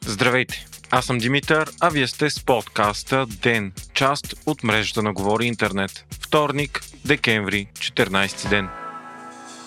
Здравейте! Аз съм Димитър, а вие сте с подкаста ДЕН, част от мрежата на Говори Интернет. Вторник, декември, 14 ден.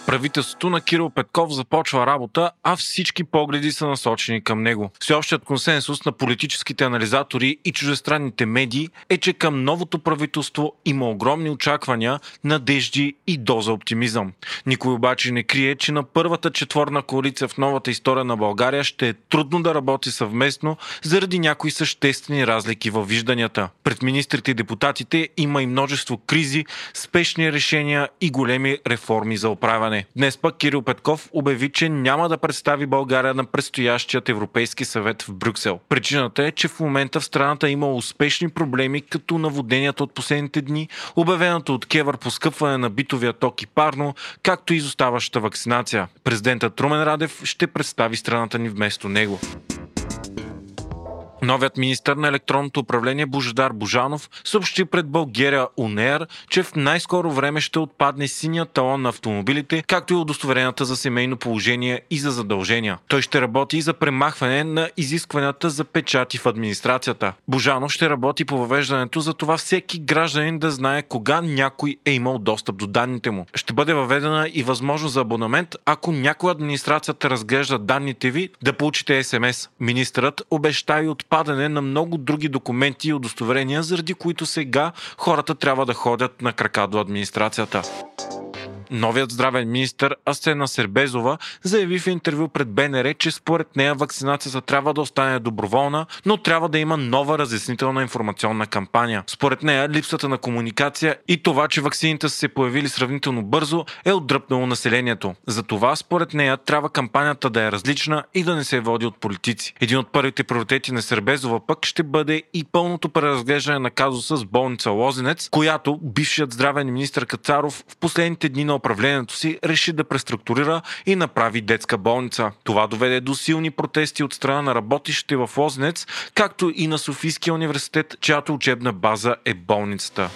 Правителството на Кирил Петков започва работа, а всички погледи са насочени към него. Всеобщият консенсус на политическите анализатори и чужестранните медии е, че към новото правителство има огромни очаквания, надежди и доза оптимизъм. Никой обаче не крие, че на първата четворна коалиция в новата история на България ще е трудно да работи съвместно заради някои съществени разлики във вижданията. Пред министрите и депутатите има и множество кризи, спешни решения и големи реформи за оправяне стане. Днес пък Кирил Петков обяви, че няма да представи България на предстоящият Европейски съвет в Брюксел. Причината е, че в момента в страната има успешни проблеми, като наводненията от последните дни, обявеното от Кевър поскъпване на битовия ток и парно, както и изоставащата вакцинация. Президентът Румен Радев ще представи страната ни вместо него. Новият министър на електронното управление Божедар Божанов съобщи пред България УНЕР, че в най-скоро време ще отпадне синия талон на автомобилите, както и удостоверенията за семейно положение и за задължения. Той ще работи и за премахване на изискванията за печати в администрацията. Божанов ще работи по въвеждането за това всеки гражданин да знае кога някой е имал достъп до данните му. Ще бъде въведена и възможност за абонамент, ако някой администрацията разглежда данните ви, да получите СМС. Министърът обеща и от падане на много други документи и удостоверения, заради които сега хората трябва да ходят на крака до администрацията. Новият здравен министр Асена Сербезова заяви в интервю пред БНР, че според нея вакцинацията трябва да остане доброволна, но трябва да има нова разяснителна информационна кампания. Според нея липсата на комуникация и това, че вакцините са се появили сравнително бързо, е отдръпнало населението. Затова, според нея, трябва кампанията да е различна и да не се води от политици. Един от първите приоритети на Сербезова пък ще бъде и пълното преразглеждане на казуса с болница Лозенец, която бившият здравен министр Кацаров в последните дни на управлението си реши да преструктурира и направи детска болница. Това доведе до силни протести от страна на работещите в Лозенец, както и на Софийския университет, чиято учебна база е болницата.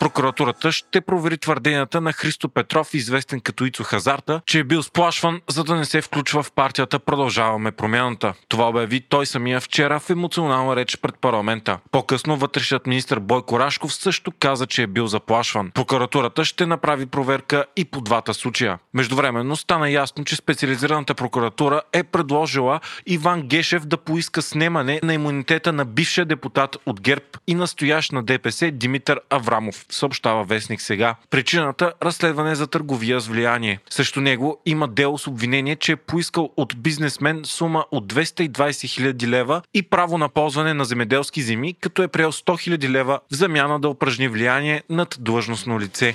Прокуратурата ще провери твърденията на Христо Петров, известен като Ицо Хазарта, че е бил сплашван, за да не се включва в партията Продължаваме промяната. Това обяви той самия вчера в емоционална реч пред парламента. По-късно вътрешният министр Бойко Рашков също каза, че е бил заплашван. Прокуратурата ще направи проверка и по двата случая. Междувременно стана ясно, че специализираната прокуратура е предложила Иван Гешев да поиска снемане на имунитета на бившия депутат от ГЕРБ и настоящ на ДПС Димитър Аврамов съобщава Вестник сега. Причината – разследване за търговия с влияние. Също него има дело с обвинение, че е поискал от бизнесмен сума от 220 000 лева и право на ползване на земеделски земи, като е приел 100 000 лева в замяна да упражни влияние над длъжностно лице.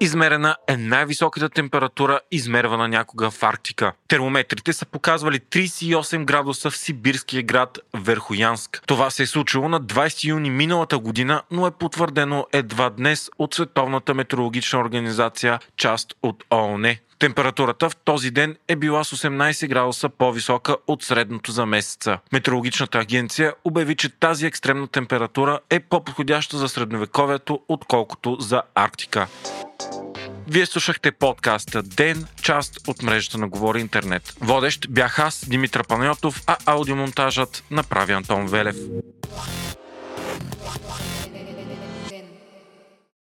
Измерена е най-високата температура, измервана някога в Арктика. Термометрите са показвали 38 градуса в сибирския град Верхоянск. Това се е случило на 20 юни миналата година, но е потвърдено едва днес от Световната метеорологична организация, част от ООН. Температурата в този ден е била с 18 градуса по-висока от средното за месеца. Метеорологичната агенция обяви, че тази екстремна температура е по-подходяща за средновековието, отколкото за Арктика. Вие слушахте подкаста Ден, част от мрежата на Говори Интернет. Водещ бях аз, Димитър Панайотов, а аудиомонтажът направи Антон Велев.